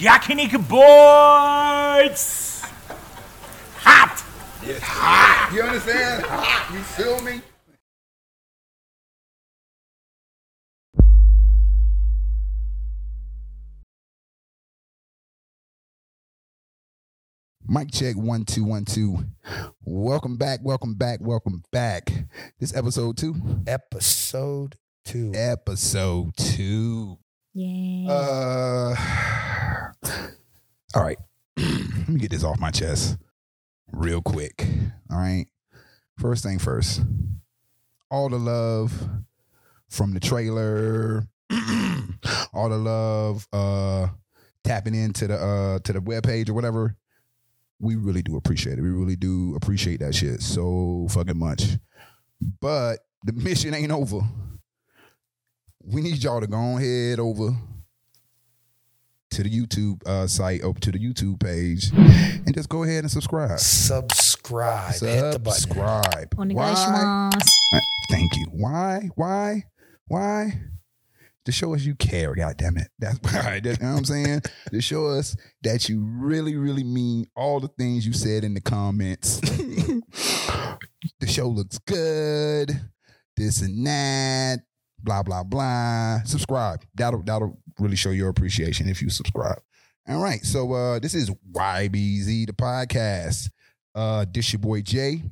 Yakiniku boys! Hot! It's hot. You understand? Hot. You feel me? Mic check one two one two. Welcome back, welcome back, welcome back. This episode two. Episode two. Episode two. Yeah. Uh, all right. Let me get this off my chest real quick. All right. First thing first. All the love from the trailer. all the love uh tapping into the uh to the webpage or whatever. We really do appreciate it. We really do appreciate that shit so fucking much. But the mission ain't over we need y'all to go ahead over to the YouTube uh, site or to the YouTube page and just go ahead and subscribe. Subscribe. Subscribe. Why? Uh, thank you. Why? Why? Why? To show us you care, God damn it. That's why. That's, you know what I'm saying? to show us that you really, really mean all the things you said in the comments. the show looks good. This and that. Blah blah blah. Subscribe. That'll that'll really show your appreciation if you subscribe. All right. So uh this is YBZ the podcast. Uh this your boy Jay.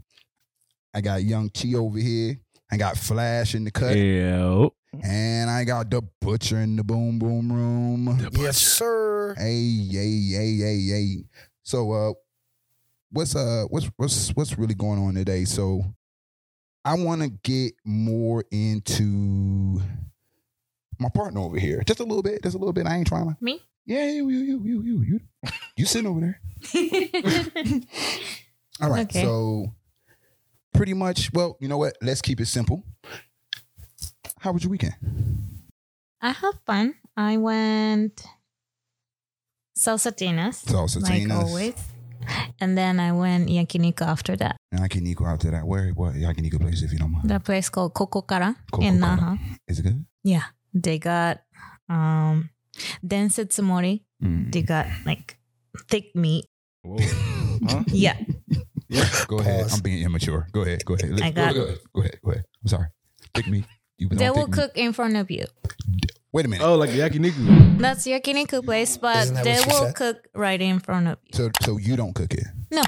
I got Young T over here. I got Flash in the cut. Yo. And I got the butcher in the boom boom room. Yes, sir. Hey, hey, hey, hey, hey. So uh what's uh what's what's what's really going on today? So I want to get more into my partner over here. Just a little bit, just a little bit. I ain't trying to Me? Yeah, you, you, you, you, you, you. You sitting over there. All right. Okay. So pretty much, well, you know what? Let's keep it simple. How was your weekend? I have fun. I went Salsatinas, Salsa like always. And then I went yakiniku after that. And I can equal out to that. Where what yakiniku place if you don't mind. The place called Kokokara Kokokara. in Naha. Is it good? Yeah. They got um Densetsumori. Mm. They got like thick meat. Whoa. Huh? Yeah. Go ahead. Pause. I'm being immature. Go ahead. Go ahead. I got- go ahead. Go ahead. Go ahead. I'm sorry. Pick me. You They will cook in front of you. Wait a minute. Oh, like yakiniku. That's yakiniku place, but Isn't that they what she will said? cook right in front of you. So so you don't cook it. No,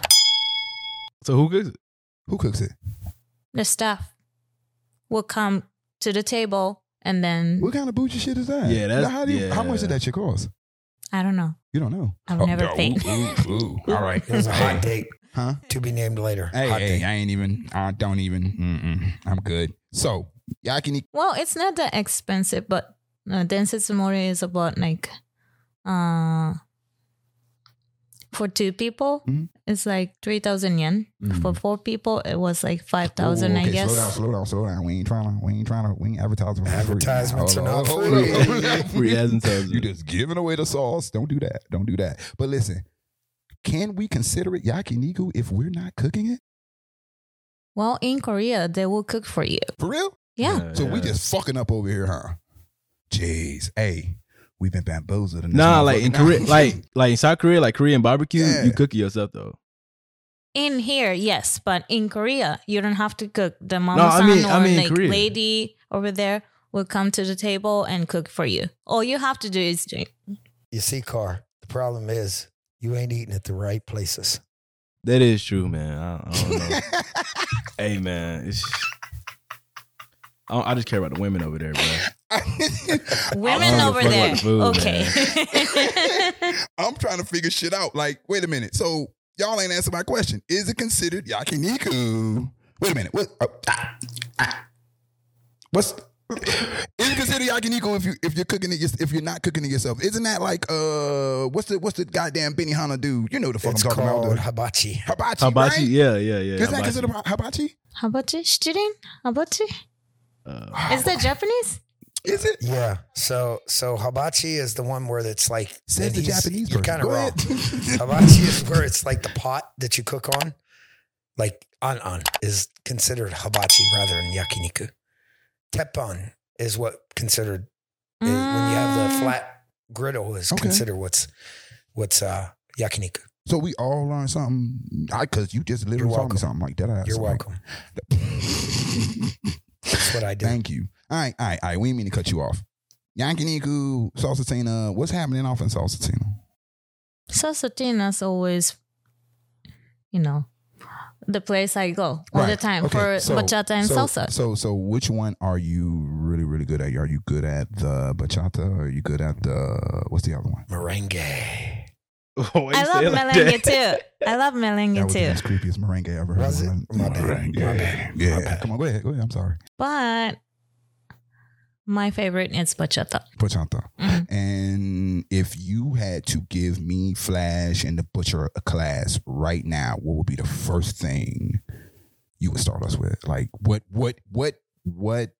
So who cooks it? Who cooks it? the staff will come to the table and then What kind of bougie shit is that? Yeah, that's- how do you, how much did that shit cost? I don't know. You don't know. I've never no. paid. Ooh, ooh, ooh. All right. It was a hot date Huh? to be named later. Hey, hot hey, date. I ain't even. I don't even. Mm-mm, I'm good. So yakiniku. Well, it's not that expensive, but uh, Densetsumori is about like, uh, for two people, Mhm. it's like 3,000 yen. Mhm. For four people, it was like 5,000, Ooh, I okay, guess. Slow down, slow down, slow down. We ain't trying to. We ain't trying to. We ain't advertising. for free. Advertisements Hold are on, not hold free. on, hold on. Free advertisement. You just giving away the sauce. Don't do that. Don't do that. But listen, can we consider it yakiniku if we're not cooking it Well, in Korea, they will cook for you. for real? Yeah. So we yeah. just fucking up over here, huh? Jeez, hey, we've been bamboozled. In this Nah, like in. Korea, like like in South Korea, like Korean barbecue, Yeah. you cook it yourself though. In here, yes, but in Korea, you don't have to cook. The I mama mean- or I mean like Korea. lady over there will come to the table and cook for you. All you have to do is drink. You see, Car, the problem is you ain't eating at the right places. That is true, man. I, I don't know. hey, man, it's, I, I just care about the women over there, bro. Women over give a fuck there. about food, okay. I'm trying to figure shit out. Like, wait a minute. So y'all ain't answered my question. Is it considered yakiniku? Wait a minute. What? oh, ah, ah. What's is it considered yakiniku if you if you're cooking it if you're not cooking it yourself? Isn't that like uh what's the what's the goddamn Benihana do? You know the fuck It's I'm talking called about. hibachi. The hibachi. Hibachi, right? yeah, yeah, yeah. Is that hibachi. considered hibachi? Habachi? Shirin? Habachi? Uh, Is that Japanese? Is it? Yeah. So so hibachi is the one where it's like Says the Japanese You're person. kind of Go wrong. ahead. hibachi is where it's like the pot that you cook on, like an an is considered hibachi rather than yakiniku. Teppan is what considered is when you have the Mm. flat griddle is Okay. considered what's What's uh yakiniku? So we all learned something. I because you just literally You're told me something like that. I You're welcome. That's what I do. Thank you. All right, all right, all right. We didn't mean to cut you off. Yakiniku, Salsatina. What's happening off in Salsatina? Sasatina's always, you know, the place I go all the time Okay, for so- bachata and so, salsa. So, so which one are you really, really good at? Are you good at the bachata? Or are you good at the what's the other one? Merengue. Why I you love say like merengue that? too. I love That was too. most creepiest merengue I ever heard. Was it? My bad. My bad. Yeah. My bad. Come on, go ahead. Go ahead. I'm sorry. But my favorite is bachata. Bachata. Mhm. And if you had to give me Flash and the Butcher a class right now, what would be the first thing you would start us with? Like what what what what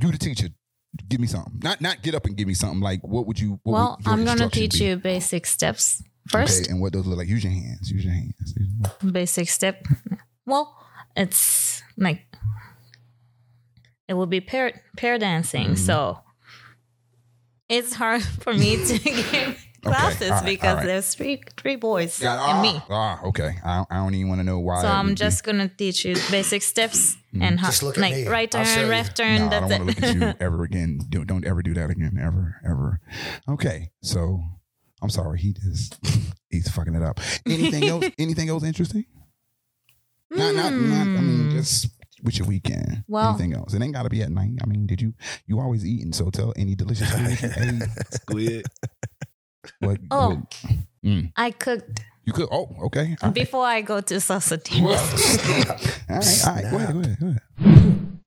you the teacher, give me something. Not not get up and give me something. Like what would you what Well, would I'm gonna teach be? you basic steps first. Okay, and what those look like? Use your hands. Use your hands. Basic step. Well, it's like it will be pair pair dancing. Mhm. So it's hard for me to give classes all right, because all right. there's three three boys ah, and me. Ah, okay. I, don't- I don't even want to know why. So I'm would be- just gonna teach you basic steps and how, Just look at like me. right turn, left turn. No, I don't that's want to look at you it. ever again. Don't, don't ever do that again. Ever, ever. Okay. So I'm sorry. He just he's fucking it up. Anything else? Anything else interesting? Not, not, not. I mean, Hmm. just with your weekend. Well- anything else? It ain't got to be at night. I mean, did you? You always eating? So tell any delicious food you ate. Squid. What? Oh. what- mm. I cooked you could. Oh, okay. All right. before I go to Sasatina. all right. All right. Go ahead. Go ahead. Go ahead.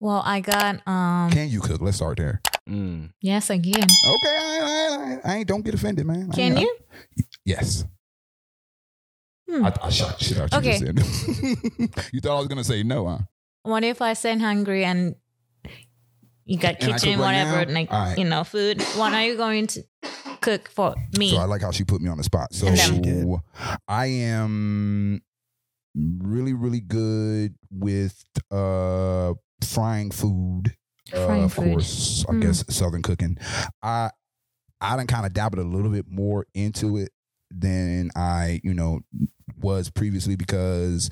Well, I got um Can you cook? Let's start there. Mm. yes again. Okay. I, ain't- I, ain't- I ain't. Don't get offended, man. Can ain't- you? Yes. Hmm. I, I shot shit out you Okay. just you thought I was gonna say no, huh? What if I send hungry and you got And kitchen, cook right whatever, now? like All right. you know, food? What are you going to cook for me? So I like how she put me on the spot. So She did. I am really, really good with uh frying food. Uh, Frying of food. course, I Hmm. guess southern cooking. I I done kind of dabbled a little bit more into it than I, you know, was previously because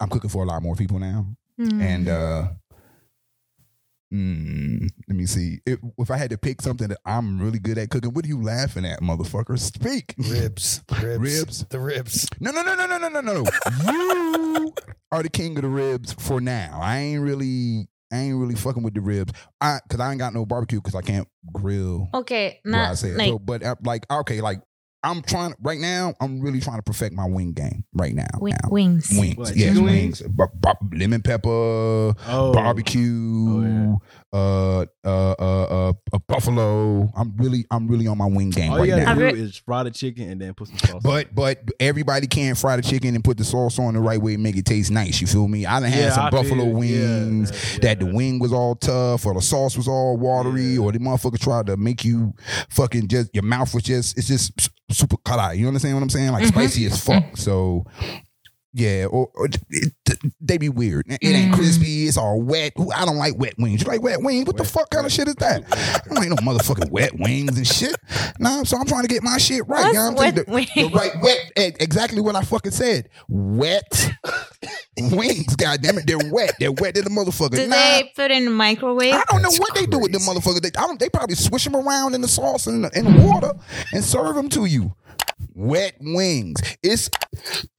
I'm cooking for a lot more people now. Hmm. And uh mm, let me see. If, if I had to pick something that I'm really good at cooking, what are you laughing at, motherfucker? Speak. Ribs. Ribs. Ribs? The ribs. No, no, no, no, no, no, no, no. You are the king of the ribs for now. I ain't really I ain't really fucking with the ribs. I cause I ain't got no barbecue because I can't grill. okay, where I not like So, but uh, like okay, like I'm trying right now. I'm really trying to perfect my wing game right now. wi- now. wings. Wings, What, yes, chicken wings, B- b- lemon pepper, Oh. barbecue, Oh, uh, uh, uh, uh, a buffalo. I'm really, I'm really on my wing game All right you now. gotta do is fry the chicken and then put some sauce. But but everybody can't fry the chicken and put the sauce on the right way and make it taste nice. You feel me? I done had Yeah, some I buffalo feel- yeah, wings yeah, that the wing was all tough or the sauce was all watery Yeah. or the motherfucker tried to make you fucking just your mouth was just it's just s- super karai. You understand what I'm saying? Like Mhm. spicy as fuck. So yeah, or, or it, they be weird. It ain't Mm. crispy. It's all wet. Ooh, I don't like wet wings. You like wet wings? What the fuck kind of shit is that? I don't like no motherfucking wet wings and shit. Nah, so I'm trying to get my shit right. You know What's what I'm saying? wet The- wings? the right wet exactly what I fucking said. Wet wings. God damn it, they're wet. They're wet to the motherfucker. Do Nah, they put in the microwave? I don't know That's what they do with them crazy. motherfuckers. They, I don't, they probably swish them around in the sauce and the, in the water and serve them to you. Wet wings. It's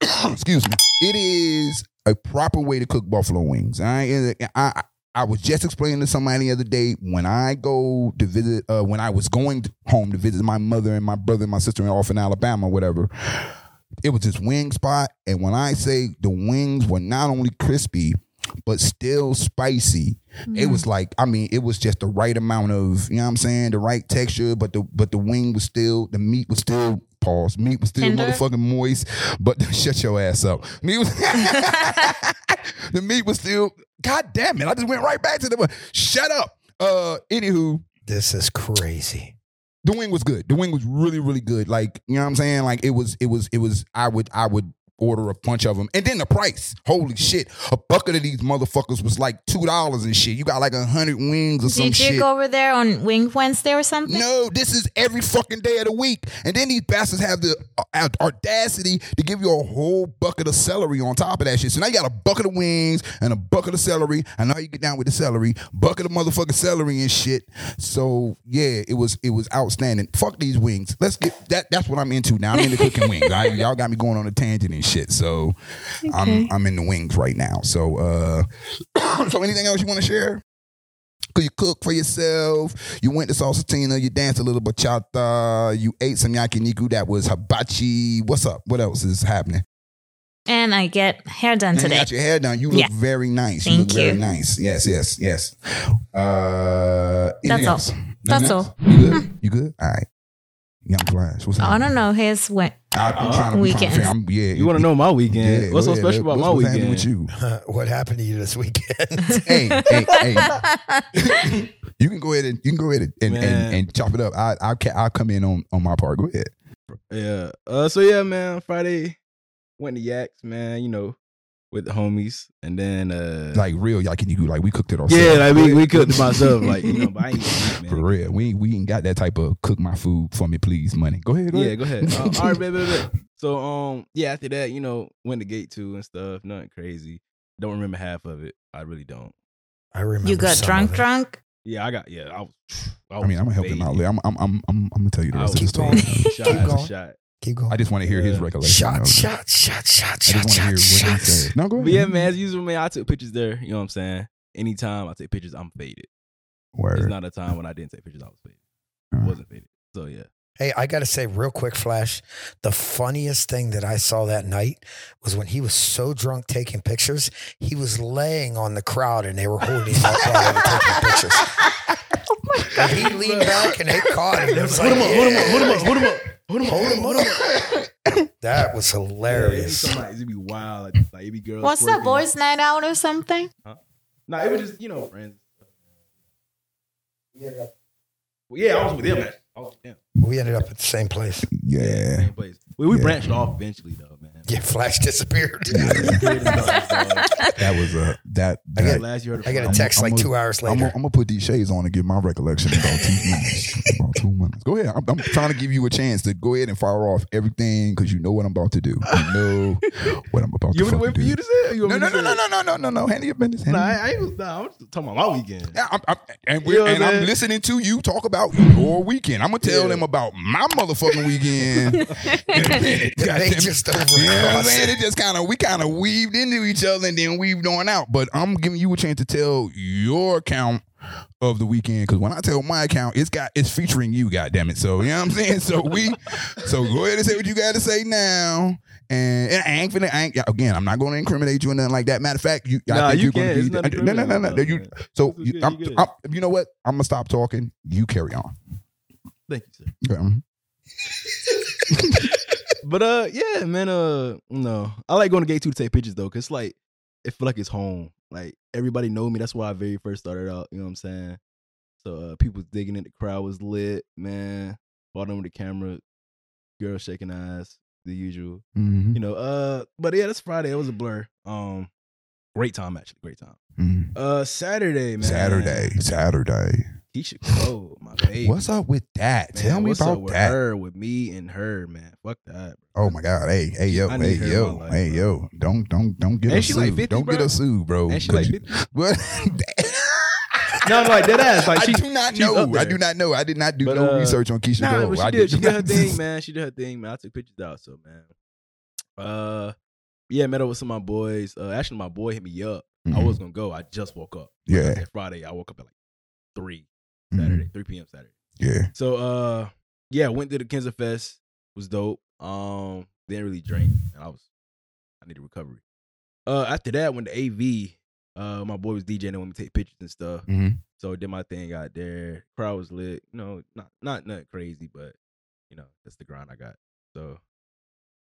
excuse me. It is a proper way to cook buffalo wings. I I I was just explaining to somebody the other day when I go to visit uh, when I was going home to visit my mother and my brother and my sister in off in Alabama, whatever. It was this wing spot, and when I say the wings were not only crispy but still spicy, it was like I mean, it was just the right amount of you know what I'm saying, the right texture, but the but the wing was still the meat was still pause. Meat was still Tender? motherfucking moist, but shut your ass up. Meat was the meat was still. God damn it! I just went right back to the. Shut up. Uh, anywho, This is crazy. the wing was good. The wing was really, really good. Like, you know what I'm saying? Like it was, it was, it was, I would, I would order a bunch of them, and then the price. Holy shit! A bucket of these motherfuckers was like two dollars and shit. You got like a hundred wings or some Did you shit. go over there on Wing Wednesday or something? No, this is every fucking day of the week. And then these bastards have the uh, audacity to give you a whole bucket of celery on top of that shit. So now you got a bucket of wings and a bucket of celery. And now you get down with the celery, bucket of motherfucking celery and shit. So yeah, it was it was outstanding. Fuck these wings. Let's get that. That's what I'm into now. I'm into cooking wings. I, y'all got me going on a tangent and shit. So I'm I'm in the wings right now. So uh, so anything else you want to share? Cause you cook for yourself. You went to Salsatina. You danced a little bachata. You ate some yakiniku that was hibachi. What's up? What else is happening? And I get hair done And you today. got your hair done. You look Yeah. very nice. you Thank look very you. nice. Yes, yes, yes. Uh, That's all. That's all. You good? You good? All right. Young Flash. What's I happening? don't know. His went. I, I'm trying to, I'm trying to I'm, yeah, You want to know my weekend? Yeah, What's go so ahead. special about What's- my what's weekend? with you? what happened to you this weekend? hey, hey, hey. you can go ahead and you can go ahead and, and, and, and chop it up. I I'll, I'll come in on on my part. Go ahead. Yeah. Uh. So yeah, man. Friday went to Yaks, man. You know, with the homies, and then uh. Like real yakiniku. Like we cooked it ourselves. yeah, like we, we cooked it myself, like you know, but I ain't eat For real, we ain't- we ain't got that type of cook my food for me, please money. Go ahead. Go Yeah, ahead. go ahead. Uh, all right, baby, baby. So um, yeah. After that, you know, went to gate two and stuff. Nothing crazy. Don't remember half of it. I really don't. I remember. You got some drunk, of it. drunk. Yeah, I got. Yeah, I was. I, I mean, I'm gonna help him out. I'm I'm I'm I'm, I'm gonna tell you the rest of the was story. shot Keep after going. shot. Keep going. I just want to hear his recollection. shot, of it. shot, shot, shot, I shot, just want to shot, hear what he said. No, go ahead. But yeah, man, as usual, man, I took pictures there. You know what I'm saying? Anytime I take pictures, I'm faded. There's Word. not a time when I didn't take pictures, I was faded. Uh, wasn't faded. So yeah. Hey, I got to say, real quick, Flash, the funniest thing that I saw that night was when he was so drunk taking pictures, he was laying on the crowd and they were holding him up while they were taking pictures. Oh and he leaned back and they caught him. It was like, him up, hold him up, hold him up, yeah. hold him up, hold him up, Hold him hold him up. That was Yeah, it'd be hilarious. something like, it'd be wild. Like, like it'd be girls. What's that, twerking. boys' night out or something? Nah, it was just you know friends. Yeah, well, yeah, I was with them. actually. I was with them. We ended up at the same place. Yeah. Same place. We, we Yeah. branched off eventually though, man. Yeah, Flash disappeared. That was a that. I that got- Last year, I got a I'm- text I'm like a- two hours later. I'm later. gonna put these shades on and give my recollection about two minutes. about two minutes. Go ahead. I'm, I'm trying to give you a chance to go ahead and fire off everything because you know what I'm about to do. You know what I'm about You to want to wait for do. you to say? it, You no, no, no, no, no, no, no, no, no. Handle your business. Handle Nah, your I, I ain't. Nah, I'm talking about my weekend. Yeah, I'm, I'm, and we're, know and I'm I'm listening to you talk about your weekend. I'm gonna tell Yeah. them about my motherfucking weekend in a minute. they Goddamn it. just You know what I'm saying? it. Just kind of we kind of weaved into each other and then weaved on out. But I'm giving you a chance to tell your account of the weekend because when I tell my account, it's got it's featuring you. goddamn it! So you know what I'm saying. So we, so go ahead and say what you got to say now. And, and I ain't finna. I ain't, again, I'm not going to incriminate you or nothing like that. Matter of fact, you. I Nah, think you you're gonna can't. Be- no, no, no, no. criminal You, so you, I'm, you. I'm, you know what? I'm gonna stop talking. You carry on. Thank you, sir. Okay. Um. But uh, yeah, man. Uh, no, I like going to gate two to take pictures though, cause like it feel like it's home. Like everybody know me. That's why I very first started out. You know what I'm saying? So uh, people was digging it. The crowd was lit, man. Bought on with the camera, girls shaking eyes, the usual. Mhm, You know. Uh, but yeah, that's Friday. It was a blur. Um, great time actually. Great time. mhm. Uh, Saturday, man. Saturday, Saturday. Keyshia Cole, my baby. What's up with that? Man, Tell me what's up about with that. her, with me and her, man. Fuck that. Oh my God! Hey, hey, yo, I hey, need her in yo, life, hey, bro. yo! Don't, don't, don't get Ain't us sued. like 50, don't get bro? us sued, bro. And she like you- 50? What? No, no, like dead ass. Like I she, do not she's know. I do not know. I did not do But, no uh, research on Keyshia Nah, Cole. but she I did. She did her thing, man. She did her thing, man. I took pictures out, so man. Uh, yeah, met up with some of my boys. Uh, actually, my boy hit me up. I Mhm. was gonna go. I just woke up. Yeah. Friday. I woke up at like three Saturday, three p.m. Saturday. Yeah. So uh, yeah, went to the Kansas Fest. Was dope. Um, didn't really drink, and I was I needed recovery. Uh, after that, when the AV, uh, my boy was DJing and me to take pictures and stuff. Mhm. So did my thing out there. Crowd was lit. You know, not not nothing crazy, but you know, that's the grind I got. So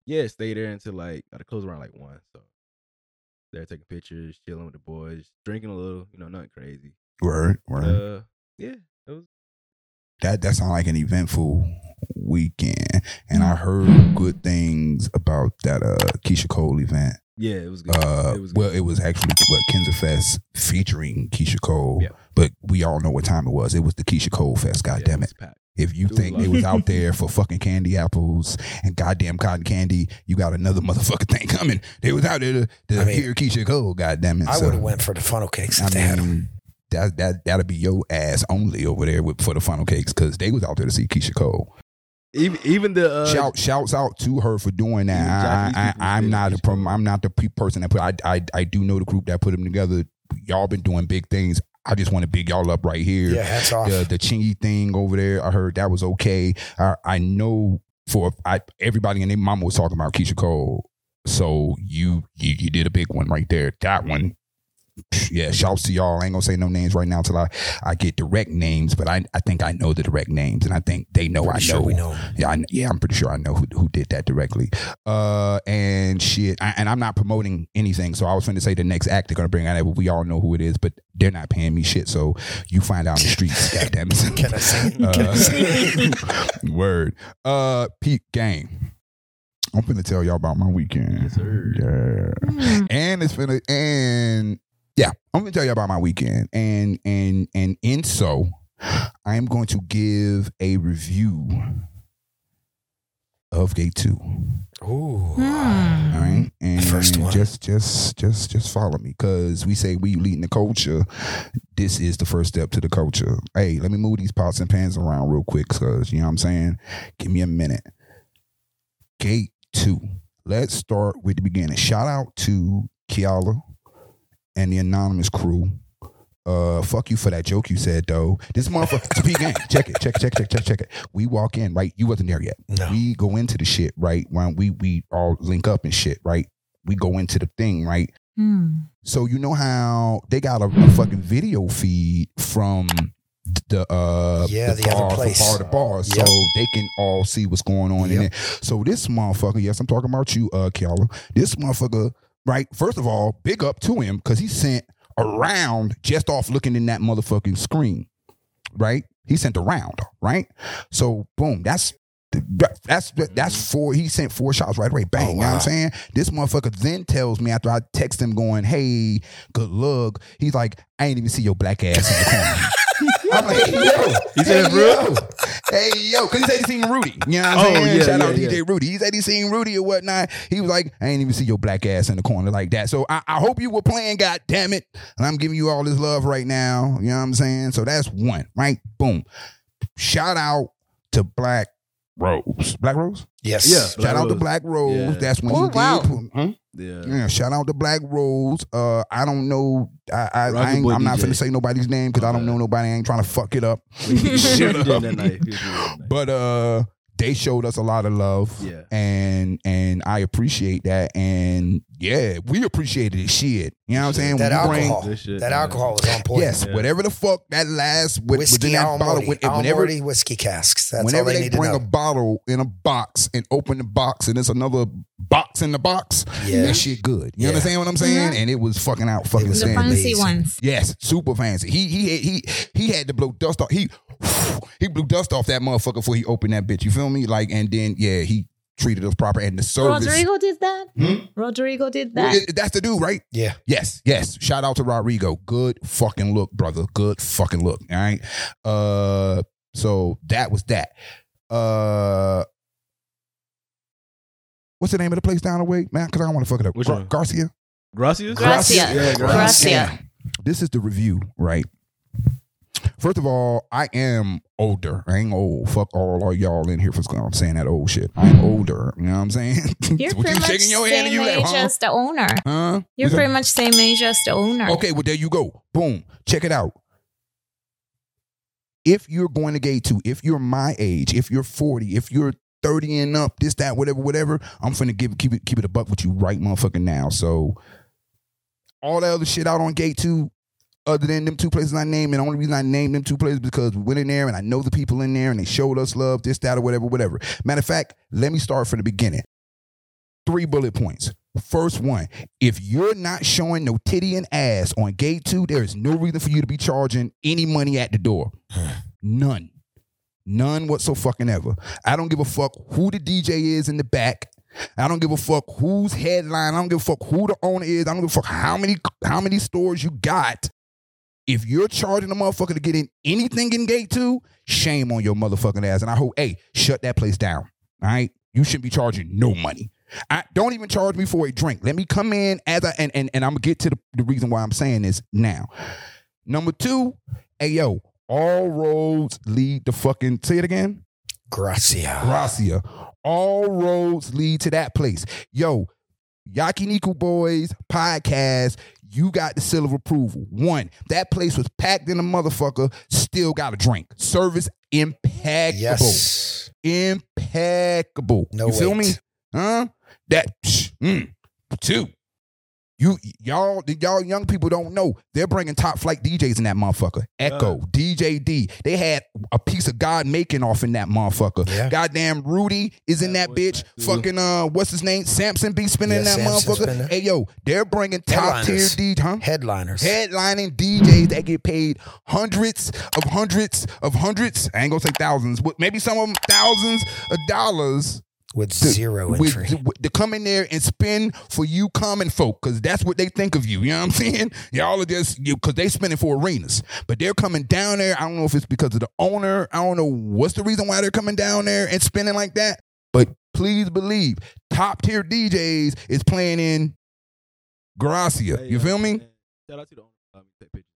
yeah, stay there until like gotta close around like one. So there taking pictures, chilling with the boys, drinking a little, you know, nothing crazy. Word. But, Word. uh yeah, was that that sounds like an eventful weekend, and I heard good things about that uh Keyshia Cole event. Yeah, it was good. Uh, it was good. well, it was actually what Kenza Fest featuring Keyshia Cole, Yeah. but we all know what time it was. It was the Keyshia Cole Fest. God Yeah, damn was it! If you Dude, think like- it was out there for fucking candy apples and goddamn cotton candy, you got another motherfucking thing coming. They was out there to, to I mean, hear Keyshia Cole. God damn it! I So, would have went for the funnel cakes if I they had them. Mean, that that that'll be your ass only over there with for the funnel cakes because they was out there to see Keyshia Cole. Even even the uh, Shout shouts out to her for doing that. I, Japanese I, people I, I'm not a prom, I'm not the pe- person that put. I, I I do know the group that put them together. Y'all been doing big things. I just want to big y'all up right here. Yeah, hats off. The the chingy thing over there. I heard that was okay. I I know for I everybody and their mama was talking about Keyshia Cole. So you you you did a big one right there. That one. Yeah, shouts to y'all. I ain't gonna say no names right now till I, I get direct names, but I, I think I know the direct names, and I think they know Pretty I sure know. we know 'em. Yeah, I, yeah, I'm pretty sure I know who, who did that directly. Uh, and shit, I, and I'm not promoting anything, so I was going to say the next act they're gonna bring out, but we all know who it is, but they're not paying me shit, so you find out in the streets. goddamn it. Can I sing? Can I sing? Uh, word. Uh, Pete Gang. I'm finna tell y'all about my weekend. Yes, sir. Yeah Hmm. and it's finna and yeah, I'm gonna tell you about my weekend. And and and in so, I am going to give a review of Gate Two. Ooh. All Hmm. right, and First one. just just just just follow me because we say we leading the culture. This is the first step to the culture. Hey, let me move these pots and pans around real quick because you know what I'm saying. Give me a minute. Gate two. Let's start with the beginning. Shout out to Kiala and the anonymous crew. Uh, fuck you for that joke you said though. This motherfucker, it's a P game. Check it, check it, check it, check it, check it, check it. We walk in, right? You wasn't there yet. No. We go into the shit, right? When we we all link up and shit, right? We go into the thing, right? Hmm. So you know how they got a, a fucking video feed from the uh Yeah, the other bar, from place. bar to bar, Yep. so they can all see what's going on in Yep. it. So this motherfucker, yes, I'm talking about you, uh, Kiala. This motherfucker, right? First of all, big up to him because he sent around just off looking in that motherfucking screen, right? He sent around, right? So boom, that's that's that's four. He sent four shots right away. Bang. Oh, You know what. I'm saying? This motherfucker then tells me after I text him going, "Hey, good luck." He's like, "I ain't even see your black ass in the corner." I'm like, hey, yo, He said, hey, "Bro?" yo, hey, yo, because he said he seen Rudy. You know what I'm Oh, saying? yeah, Shout yeah, out yeah. DJ Rudy. He said he seen Rudy or whatnot. He was like, I ain't even see your black ass in the corner like that. So I, I hope you were playing, God damn it. And I'm giving you all this love right now. You know what I'm saying? So that's one, right? Boom. Shout out to Black Rose. Black Rose? Yes. Yeah. Shout Black out to Black Rose. Yeah. That's when Oh, he wow. did. put- huh? Yeah. Yeah, shout out to Black Rose. Uh, I don't know. I, I, I ain't, I'm not gonna say nobody's name because I don't Okay. know nobody. I ain't trying to fuck it up. Shut up. that night. He was doing that night. But uh, they showed us a lot of love. Yeah. and and I appreciate that. And yeah, we appreciated it. Shit, you know what I'm saying? That When we bring- alcohol. This shit, that yeah. alcohol was on point. yes, Yeah. whatever the fuck that last with, Whiskey within that bottle. When- whenever Morty whiskey casks. That's whenever all they, they need to bring know. a bottle in a box and open the box and it's another box in the box, Yeah. that shit good. You Yeah. understand what I'm saying? Mhm. And it was fucking out fucking The standard. fancy amazing. ones. Yes, super fancy. He he he he had to blow dust off. He he blew dust off that motherfucker before he opened that bitch. You feel me? Like, and then yeah, he treated us proper and the service. Rodrigo did that. Hmm? Rodrigo did that. it- that's the dude, right? yeah. Yes, yes. Shout out to Rodrigo. Good fucking look, brother. Good fucking look. All right. Uh, so that was that. Uh, what's the name of the place down the way, man? Because I don't want to fuck it up. Which Gar- one? Garcia. Gracias? Gracias. Yeah, Gracias. gracias. This is the review, right? First of all, I am older. I ain't old. Fuck all of y'all in here for I'm saying that old shit. I'm mm-hmm. older. You know what I'm saying? You're what pretty you much shaking your same hand you age like, huh? as the owner. Huh? You're You said- pretty much same age as the owner. Okay, well there you go. Boom. Check it out. If you're going to gate two, if you're my age, if you're 40, if you're 30 and up, this, that, whatever, whatever, I'm finna give keep it keep it a buck with you right motherfucking now. So all that other shit out on gate two, other than them two places I named, and the only reason I named them two places because we went in there and I know the people in there and they showed us love, this, that, or whatever, whatever. Matter of fact, let me start from the beginning. Three bullet points. First one, if you're not showing no titty and ass on gate two, there is no reason for you to be charging any money at the door. None. None whatsoever. I don't give a fuck who the DJ is in the back. I don't give a fuck who's headline. I don't give a fuck who the owner is. I don't give a fuck how many how many stores you got. If you're charging a motherfucker to get in anything in gate two, shame on your motherfucking ass. And I hope, hey, shut that place down. All right. You shouldn't be charging no money. I don't even charge me for a drink. Let me come in as I and and, and I'm gonna get to the, the reason why I'm saying this now. Number two, hey yo, all roads lead to fucking say it again. Gracia. Gracia. All roads lead to that place. Yo, Yakiniku Boys podcast, you got the seal of approval. One, that place was packed in a motherfucker, still got a drink. Service impeccable. Yes. Impeccable. No you feel me? Huh? That psh, mm, two. You y'all y'all young people don't know they're bringing top flight DJs in that motherfucker. Echo, DJ D. They had a piece of God making off in that motherfucker. Yeah. Goddamn Rudy is in that bitch. Fucking uh, what's his name? Samson be spinning Yeah, that Samson's motherfucker. spinning. Hey yo, they're bringing top tier Headliners. DJ, huh? Headliners. Headlining DJs that get paid hundreds of hundreds of hundreds. I ain't gonna say thousands, but maybe some of them thousands of dollars with to- zero with- entry. to, to come in there and spin for you common folk because that's what they think of you. You know what I'm saying? Y'all are just you because they spinning for arenas, but they're coming down there. I don't know if it's because of the owner. I don't know what's the reason why they're coming down there and spinning like that. But please believe, top tier DJs is playing in Gracia. Hey, You feel me? man, Shout out to the owner. for allowing me to take pictures.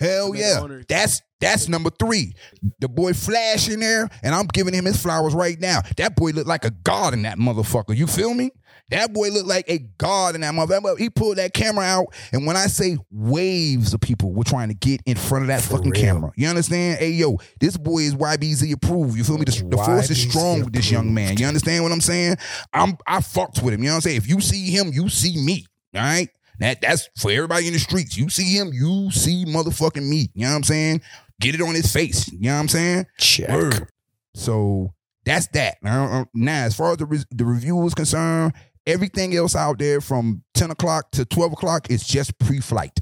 Hell yeah. owner. That's that's number three. The boy Flash in there, and I'm giving him his flowers right now. That boy looked like a god in that motherfucker. You feel me? That boy looked like a god in that motherfucker. He pulled that camera out, and when I say waves of people were trying to get in front of that For fucking real. camera, you understand? Hey yo, this boy is YBZ approved. You feel me? The, the force is YBZ strong with this young man. You understand what I'm saying? I'm I fucked with him. You know what I'm saying? If you see him, you see me. All right. That that's for everybody in the streets. You see him, you see motherfucking me. You know what I'm saying? Get it on his face. You know what I'm saying? Check. Word. So that's that. Now, uh, now as far as the re- the review is concerned, everything else out there from 10 o'clock to 12 o'clock is just pre-flight.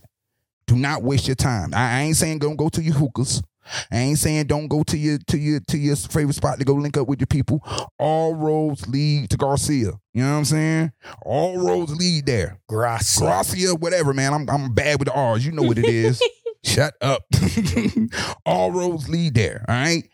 Do not waste your time. I, I ain't saying don't go to your hookahs. I ain't saying don't go to your to your to your favorite spot to go link up with your people. All roads lead to Garcia. You know what I'm saying? All roads lead there. Gracia. Gracia, whatever, man. I'm I'm bad with the R's. You know what it is. Shut up. All roads lead there. All right.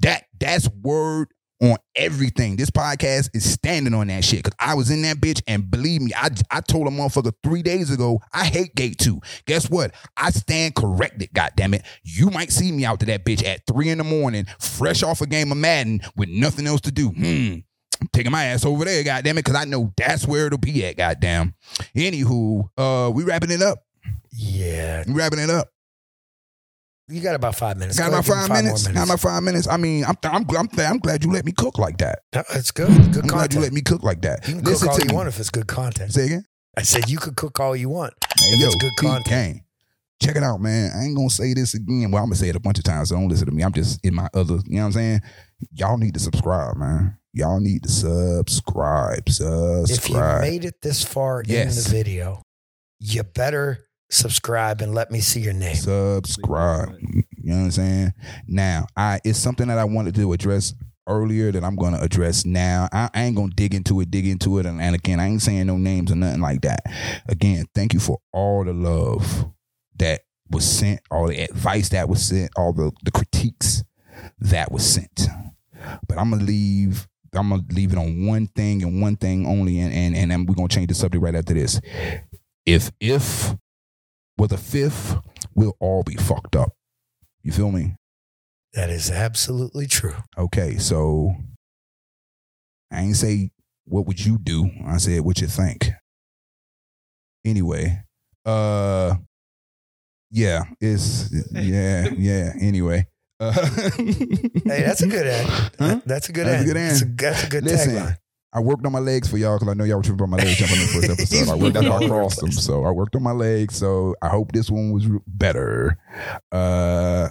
That that's word on everything. This podcast is standing on that shit. Cause I was in that bitch and believe me, I I told a motherfucker three days ago, I hate gate two. Guess what? I stand corrected, goddamn it. You might see me out to that bitch at three in the morning, fresh off a game of Madden with nothing else to do. Hmm. I'm taking my ass over there, goddamn it, because I know that's where it'll be at, goddamn. Anywho, uh, we wrapping it up. Yeah. We wrapping it up. You got about five minutes. Got Go about five, me minutes. Got about five minutes. I mean, I'm I'm I'm, I'm glad you let me cook like that. It's good. Good I'm glad you let me cook like that. You can Listen cook all to you me. want if it's good content. Say again. I said you could cook all you want. Hey, If yo, it's good content. Kane. Check it out, man. I ain't gonna say this again. Well, I'm gonna say it a bunch of times, so don't listen to me. I'm just in my other, you know what I'm saying? Y'all need to subscribe, man. Y'all need to subscribe. Subscribe. If you made it this far Yes. in the video, you better subscribe and let me see your name. subscribe. You know what I'm saying? Now, I it's something that I wanted to address earlier that I'm gonna address now. I, I ain't gonna dig into it, dig into it, and, and again, I ain't saying no names or nothing like that. Again, thank you for all the love that was sent, all the advice that was sent, all the, the critiques that was sent. But I'm gonna leave. I'm gonna leave it on one thing and one thing only, and and and then we're gonna change the subject right after this. If if with a fifth, we'll all be fucked up. You feel me? That is absolutely true. Okay, so I ain't say what would you do. I said what you think. Anyway, uh, yeah, it's yeah, yeah. Anyway, uh, Hey, that's a good end. Huh? That's a good That's a good That's a, that's a good Listen, tagline. I worked on my legs for y'all because I know y'all were tripping about my legs jumping in the first episode. I worked on I crossed them, so I worked on my legs. So I hope this one was better. Uh,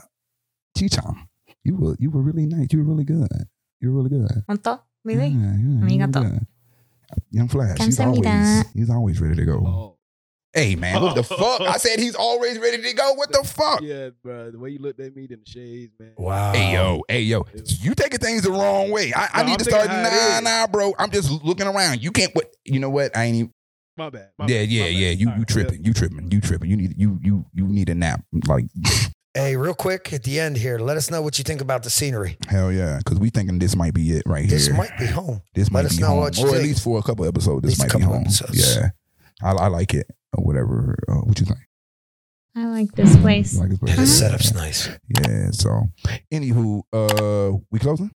Chicham, you were you were really nice. You were really good. You were really good. Honto, really? Yeah, yeah, Arigato. Really. Young Flash, he's always, he's always ready to go. Oh. Hey man, what the fuck? I said he's always ready to go. What the fuck? Yeah, bro. The way you looked at me in the shades, man. Wow. Hey yo, hey yo, you taking things the wrong way. I, I No, need I'm to start. how Nah, nah, bro. I'm just looking around. You can't. What? You know what? I ain't even. My bad. my Yeah, bad, yeah, my bad. yeah. You All you right, tripping. You tripping. You tripping. You need you you you need a nap. Like Hey, real quick at the end here, let us know what you think about the scenery. hell yeah, because we thinking this might be it right This here. This might be home. this might let us be know home, what you or at least for a couple episodes. This might a be home. episodes. Yeah, I, I like it or whatever. Uh, what you think? I like this place. You like this Yeah, place? the setup's nice. Yeah. So, anywho, uh, we closing.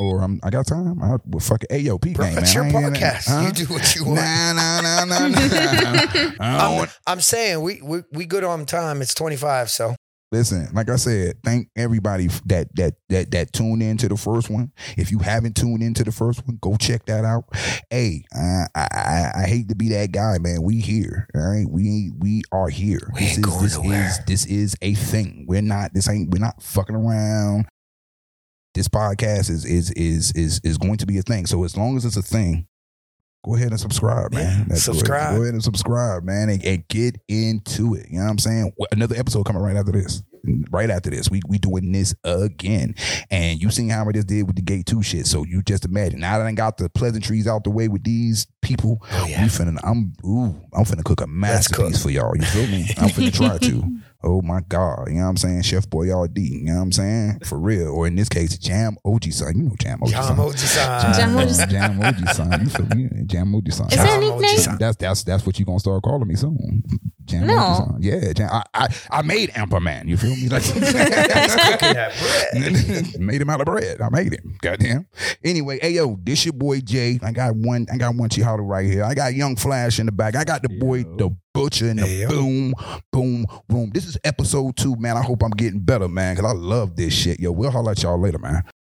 Or I'm, I got time. I, well, fuck it. Hey, yo, Pete, Bro, gang, it's man. your I ain't in podcast. Huh? You do what you want. Nah, nah, nah, nah, nah. nah. I'm, I'm saying we, we we good on time. It's 25, so Listen, like I said, thank everybody that that that that tuned in to the first one. If you haven't tuned into the first one, go check that out. Hey, I I, I, hate to be that guy, man. We here, all right. We we are here. We this is going this nowhere. is this is a thing. We're not. This ain't. We're not fucking around. This podcast is is is is is going to be a thing. So as long as it's a thing, go ahead and subscribe, man. Yeah, That's- go ahead- subscribe. Go ahead and subscribe, man, and, and get into it. You know what I'm saying? Another episode coming right after this. Right after this, we we doing this again, and you seen how I just did with the gate two shit. So you just imagine now that I got the pleasantries out the way with these people, oh we finna. I'm ooh, I'm finna cook a Let's cook. masterpiece for y'all. You feel me? I'm finna try to. Oh my God. You know what I'm saying? Chef Boyardee. You know what I'm saying? For real. Or in this case, Jam OG son. You know Jam OG Jam son. Jam Jam, Oji- Jam OG son. You feel me? Jam OG son. Is that a Jam nickname? That's that's that's what you're gonna start calling me soon. Jam No. OG. Yeah, Jam. I, I I made Anpanman. You feel me? Like Cooking that bread. made him out of bread. I made him. Goddamn. Anyway, hey yo, this your boy Jay. I got one. I got one Chihado right here. I got Young Flash in the back. I got the boy the Butcher in the Hey, yo. boom, boom, boom. This is episode two, man. I hope I'm getting better, man, because I love this shit. Yo, we'll holler at y'all later, man.